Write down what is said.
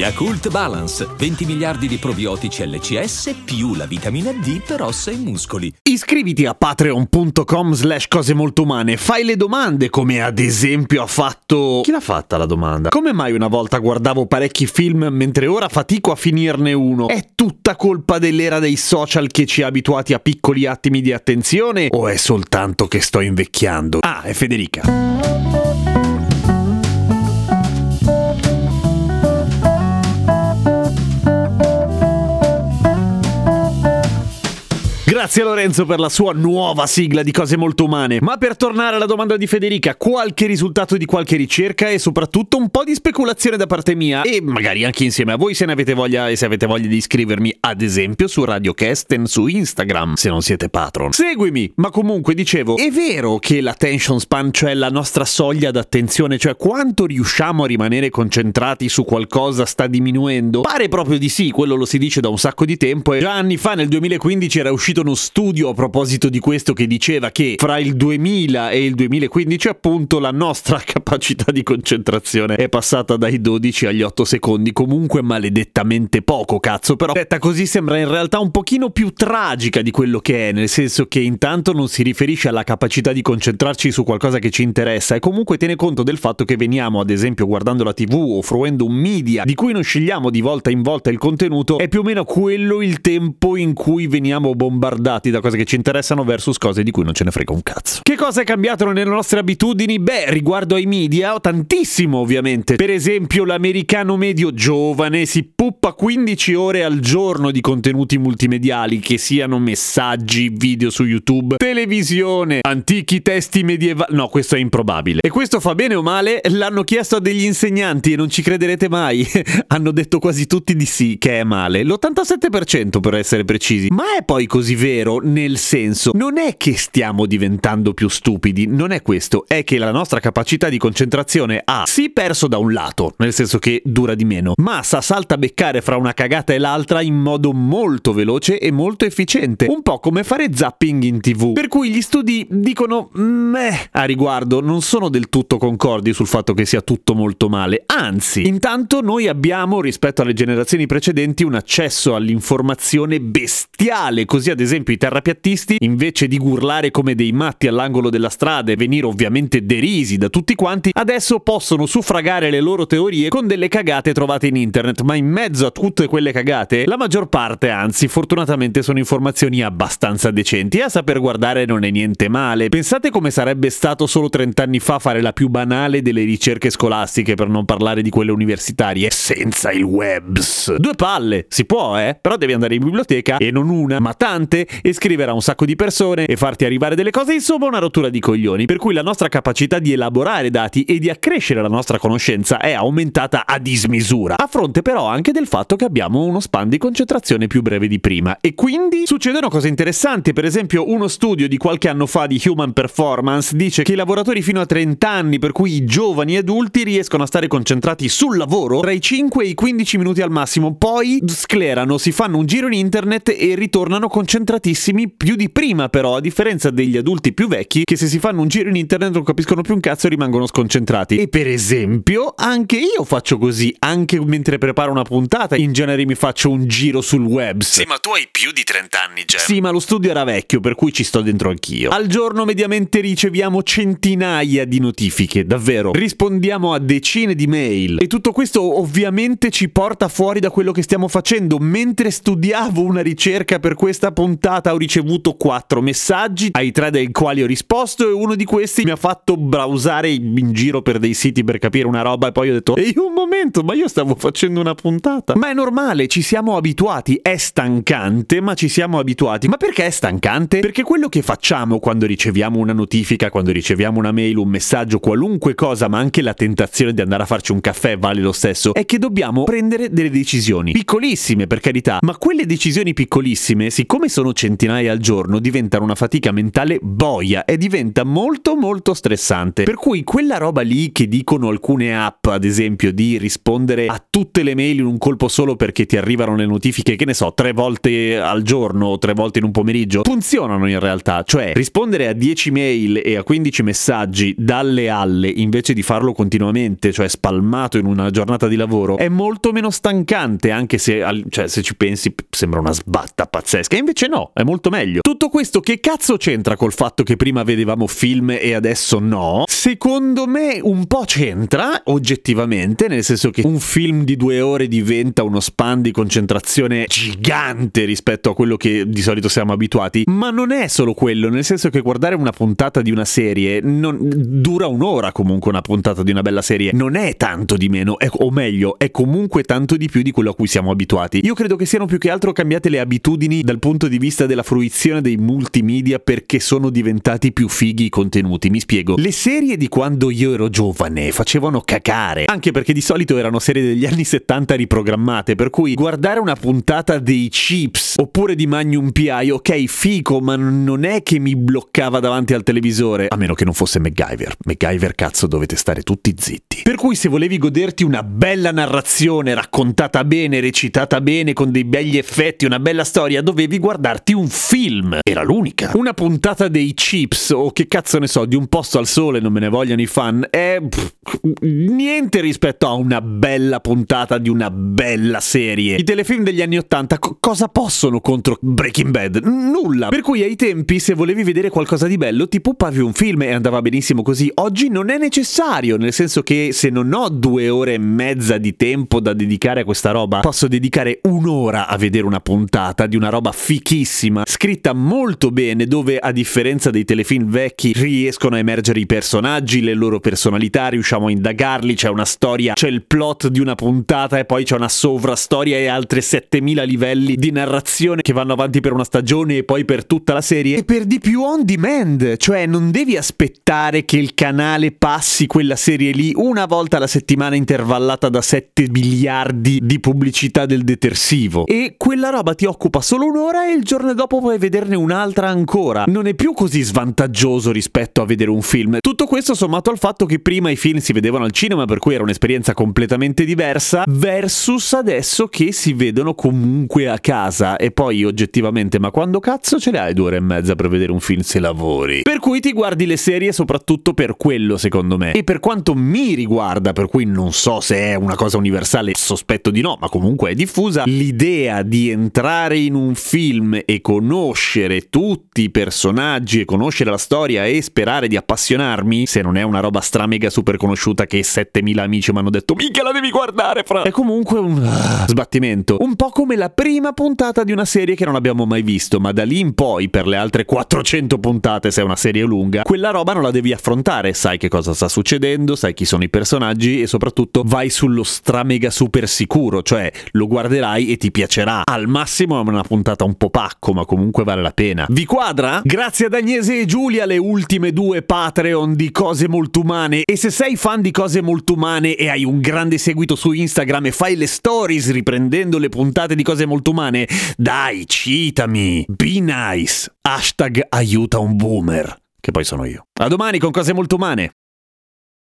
Yakult Balance, 20 miliardi di probiotici LCS più la vitamina D per ossa e muscoli. Iscriviti a patreon.com slash cose molto umane, fai le domande come ad esempio ha fatto... Chi l'ha fatta la domanda? Come mai una volta guardavo parecchi film mentre ora fatico a finirne uno? È tutta colpa dell'era dei social che ci ha abituati a piccoli attimi di attenzione o è soltanto che sto invecchiando? Ah, è Federica. Grazie a Lorenzo per la sua nuova sigla di cose molto umane. Ma per tornare alla domanda di Federica, qualche risultato di qualche ricerca e soprattutto un po' di speculazione da parte mia e magari anche insieme a voi se ne avete voglia e se avete voglia di iscrivermi ad esempio su Radio Kesten su Instagram se non siete patron. Seguimi! Ma comunque dicevo, è vero che l'attention span, cioè la nostra soglia d'attenzione, cioè quanto riusciamo a rimanere concentrati su qualcosa sta diminuendo? Pare proprio di sì, quello lo si dice da un sacco di tempo e già anni fa nel 2015 era uscito uno studio a proposito di questo che diceva che fra il 2000 e il 2015 appunto la nostra capacità di concentrazione è passata dai 12 agli 8 secondi, comunque maledettamente poco cazzo, però detta così sembra in realtà un pochino più tragica di quello che è, nel senso che intanto non si riferisce alla capacità di concentrarci su qualcosa che ci interessa. E comunque tiene conto del fatto che veniamo ad esempio guardando la tv o fruendo un media di cui non scegliamo di volta in volta il contenuto, è più o meno quello il tempo in cui veniamo bombardati bombardati da cose che ci interessano versus cose di cui non ce ne frega un cazzo. Che cosa è cambiato nelle nostre abitudini? Beh, riguardo ai media, tantissimo ovviamente. Per esempio, l'americano medio giovane si puppa 15 ore al giorno di contenuti multimediali, che siano messaggi, video su YouTube, televisione, antichi testi medievali. No, questo è improbabile. E questo fa bene o male? L'hanno chiesto a degli insegnanti e non ci crederete mai. Hanno detto quasi tutti di sì che è male. L'87% per essere precisi. Ma è poi così vero, nel senso, non è che stiamo diventando più stupidi, non è questo, è che la nostra capacità di concentrazione ha sì perso da un lato, nel senso che dura di meno, ma sa salta beccare fra una cagata e l'altra in modo molto veloce e molto efficiente, un po' come fare zapping in tv. Per cui gli studi dicono, meh, a riguardo non sono del tutto concordi sul fatto che sia tutto molto male, anzi, intanto noi abbiamo rispetto alle generazioni precedenti un accesso all'informazione bestiale, così ad esempio esempio i terrapiattisti, invece di urlare come dei matti all'angolo della strada e venire ovviamente derisi da tutti quanti, adesso possono suffragare le loro teorie con delle cagate trovate in internet, ma in mezzo a tutte quelle cagate, la maggior parte, anzi, fortunatamente sono informazioni abbastanza decenti e a saper guardare non è niente male. Pensate come sarebbe stato solo 30 anni fa fare la più banale delle ricerche scolastiche, per non parlare di quelle universitarie, senza il webs. Due palle, si può, eh? Però devi andare in biblioteca e non una, ma tante e scrivere a un sacco di persone e farti arrivare delle cose, insomma una rottura di coglioni, per cui la nostra capacità di elaborare dati e di accrescere la nostra conoscenza è aumentata a dismisura, a fronte però anche del fatto che abbiamo uno span di concentrazione più breve di prima. E quindi succedono cose interessanti, per esempio uno studio di qualche anno fa di Human Performance dice che i lavoratori fino a 30 anni, per cui i giovani adulti riescono a stare concentrati sul lavoro tra i 5 e i 15 minuti al massimo, poi sclerano, si fanno un giro in internet e ritornano concentrati concentratissimi più di prima però, a differenza degli adulti più vecchi che se si fanno un giro in internet non capiscono più un cazzo e rimangono sconcentrati. E per esempio, anche io faccio così, anche mentre preparo una puntata, in genere mi faccio un giro sul web. Sì, ma tu hai più di 30 anni già. Sì, ma lo studio era vecchio, per cui ci sto dentro anch'io. Al giorno mediamente riceviamo centinaia di notifiche, davvero. Rispondiamo a decine di mail. E tutto questo ovviamente ci porta fuori da quello che stiamo facendo. Mentre studiavo una ricerca per questa puntata, puntata ho ricevuto quattro messaggi, ai tre dei quali ho risposto e uno di questi mi ha fatto browsare in giro per dei siti per capire una roba e poi ho detto ehi un momento, ma io stavo facendo una puntata. Ma è normale, ci siamo abituati, è stancante, ma ci siamo abituati. Ma perché è stancante? Perché quello che facciamo quando riceviamo una notifica, quando riceviamo una mail, un messaggio, qualunque cosa, ma anche la tentazione di andare a farci un caffè vale lo stesso, è che dobbiamo prendere delle decisioni. Piccolissime, per carità, ma quelle decisioni piccolissime, siccome sono sono centinaia al giorno diventano una fatica mentale boia e diventa molto molto stressante. Per cui quella roba lì che dicono alcune app, ad esempio, di rispondere a tutte le mail in un colpo solo perché ti arrivano le notifiche, che ne so, tre volte al giorno o tre volte in un pomeriggio, funzionano in realtà. Cioè, rispondere a 10 mail e a 15 messaggi dalle alle invece di farlo continuamente, cioè spalmato in una giornata di lavoro, è molto meno stancante, anche se, cioè, se ci pensi sembra una sbatta pazzesca. E invece no, è molto meglio. Tutto questo che cazzo c'entra col fatto che prima vedevamo film e adesso no? Secondo me un po' c'entra, oggettivamente, nel senso che un film di due ore diventa uno span di concentrazione gigante rispetto a quello che di solito siamo abituati, ma non è solo quello, nel senso che guardare una puntata di una serie non, dura un'ora comunque una puntata di una bella serie, non è tanto di meno, è, o meglio, è comunque tanto di più di quello a cui siamo abituati. Io credo che siano più che altro cambiate le abitudini dal punto di vista della fruizione dei multimedia perché sono diventati più fighi i contenuti. Mi spiego. Le serie di quando io ero giovane facevano cacare, anche perché di solito erano serie degli anni 70 riprogrammate, per cui guardare una puntata dei Chips oppure di Magnum PI, ok, fico, ma non è che mi bloccava davanti al televisore, a meno che non fosse MacGyver. MacGyver cazzo dovete stare tutti zitti. Per cui se volevi goderti una bella narrazione raccontata bene, recitata bene, con dei begli effetti, una bella storia, dovevi guardarti un film. Era l'unica. Una puntata dei Chips o che cazzo ne so, di un posto al sole, non me ne vogliono i fan, è pff, niente rispetto a una bella puntata di una bella serie. I telefilm degli anni 80 co- cosa possono contro Breaking Bad? Nulla. Per cui ai tempi se volevi vedere qualcosa di bello ti puppavi un film e andava benissimo così. Oggi non è necessario, nel senso che se non ho due ore e mezza di tempo da dedicare a questa roba, posso dedicare un'ora a vedere una puntata di una roba fichissima, scritta molto bene, dove a differenza dei telefilm vecchi riescono a emergere i personaggi, le loro personalità, riusciamo a indagarli, c'è una storia, c'è il plot di una puntata e poi c'è una sovrastoria e altre 7000 livelli di narrazione che vanno avanti per una stagione e poi per tutta la serie. E per di più on demand, cioè non devi aspettare che il canale passi quella serie lì una volta alla settimana intervallata da 7 miliardi di pubblicità del detersivo. E quella roba ti occupa solo un'ora e il giorno dopo puoi vederne un'altra ancora. Non è più così svantaggioso rispetto a vedere un film. Tutto questo sommato al fatto che prima i film si vedevano al cinema, per cui era un'esperienza completamente diversa, versus adesso che si vedono comunque a casa. E poi oggettivamente, ma quando cazzo ce le hai due ore e mezza per vedere un film se lavori? Per cui ti guardi le serie soprattutto per quello, secondo me. E per quanto mi riguarda, per cui non so se è una cosa universale, sospetto di no, ma comunque è diffusa, l'idea di entrare in un film e conoscere tutti i personaggi e conoscere la storia e sperare di appassionarmi, se non è una roba stramega super conosciuta che 7000 amici mi hanno detto mica la devi guardare, fra. È comunque un uh, sbattimento, un po' come la prima puntata di una serie che non abbiamo mai visto, ma da lì in poi per le altre 400 puntate se è una serie lunga, quella roba non la devi affrontare, sai che cosa sta succedendo, sai chi sono i personaggi e soprattutto vai sullo stramega super sicuro, cioè lo guarderai e ti piacerà. Al massimo è una puntata un po' pacco, ma comunque vale la pena. Vi quadra? Grazie ad Agnese e Giulia le ultime due Patreon di cose molto umane e se sei fan di cose molto umane e hai un grande seguito su Instagram e fai le stories riprendendo le puntate di cose molto umane, dai, citami. Be nice. Hashtag aiuta un boomer. Che poi sono io. A domani con cose molto umane.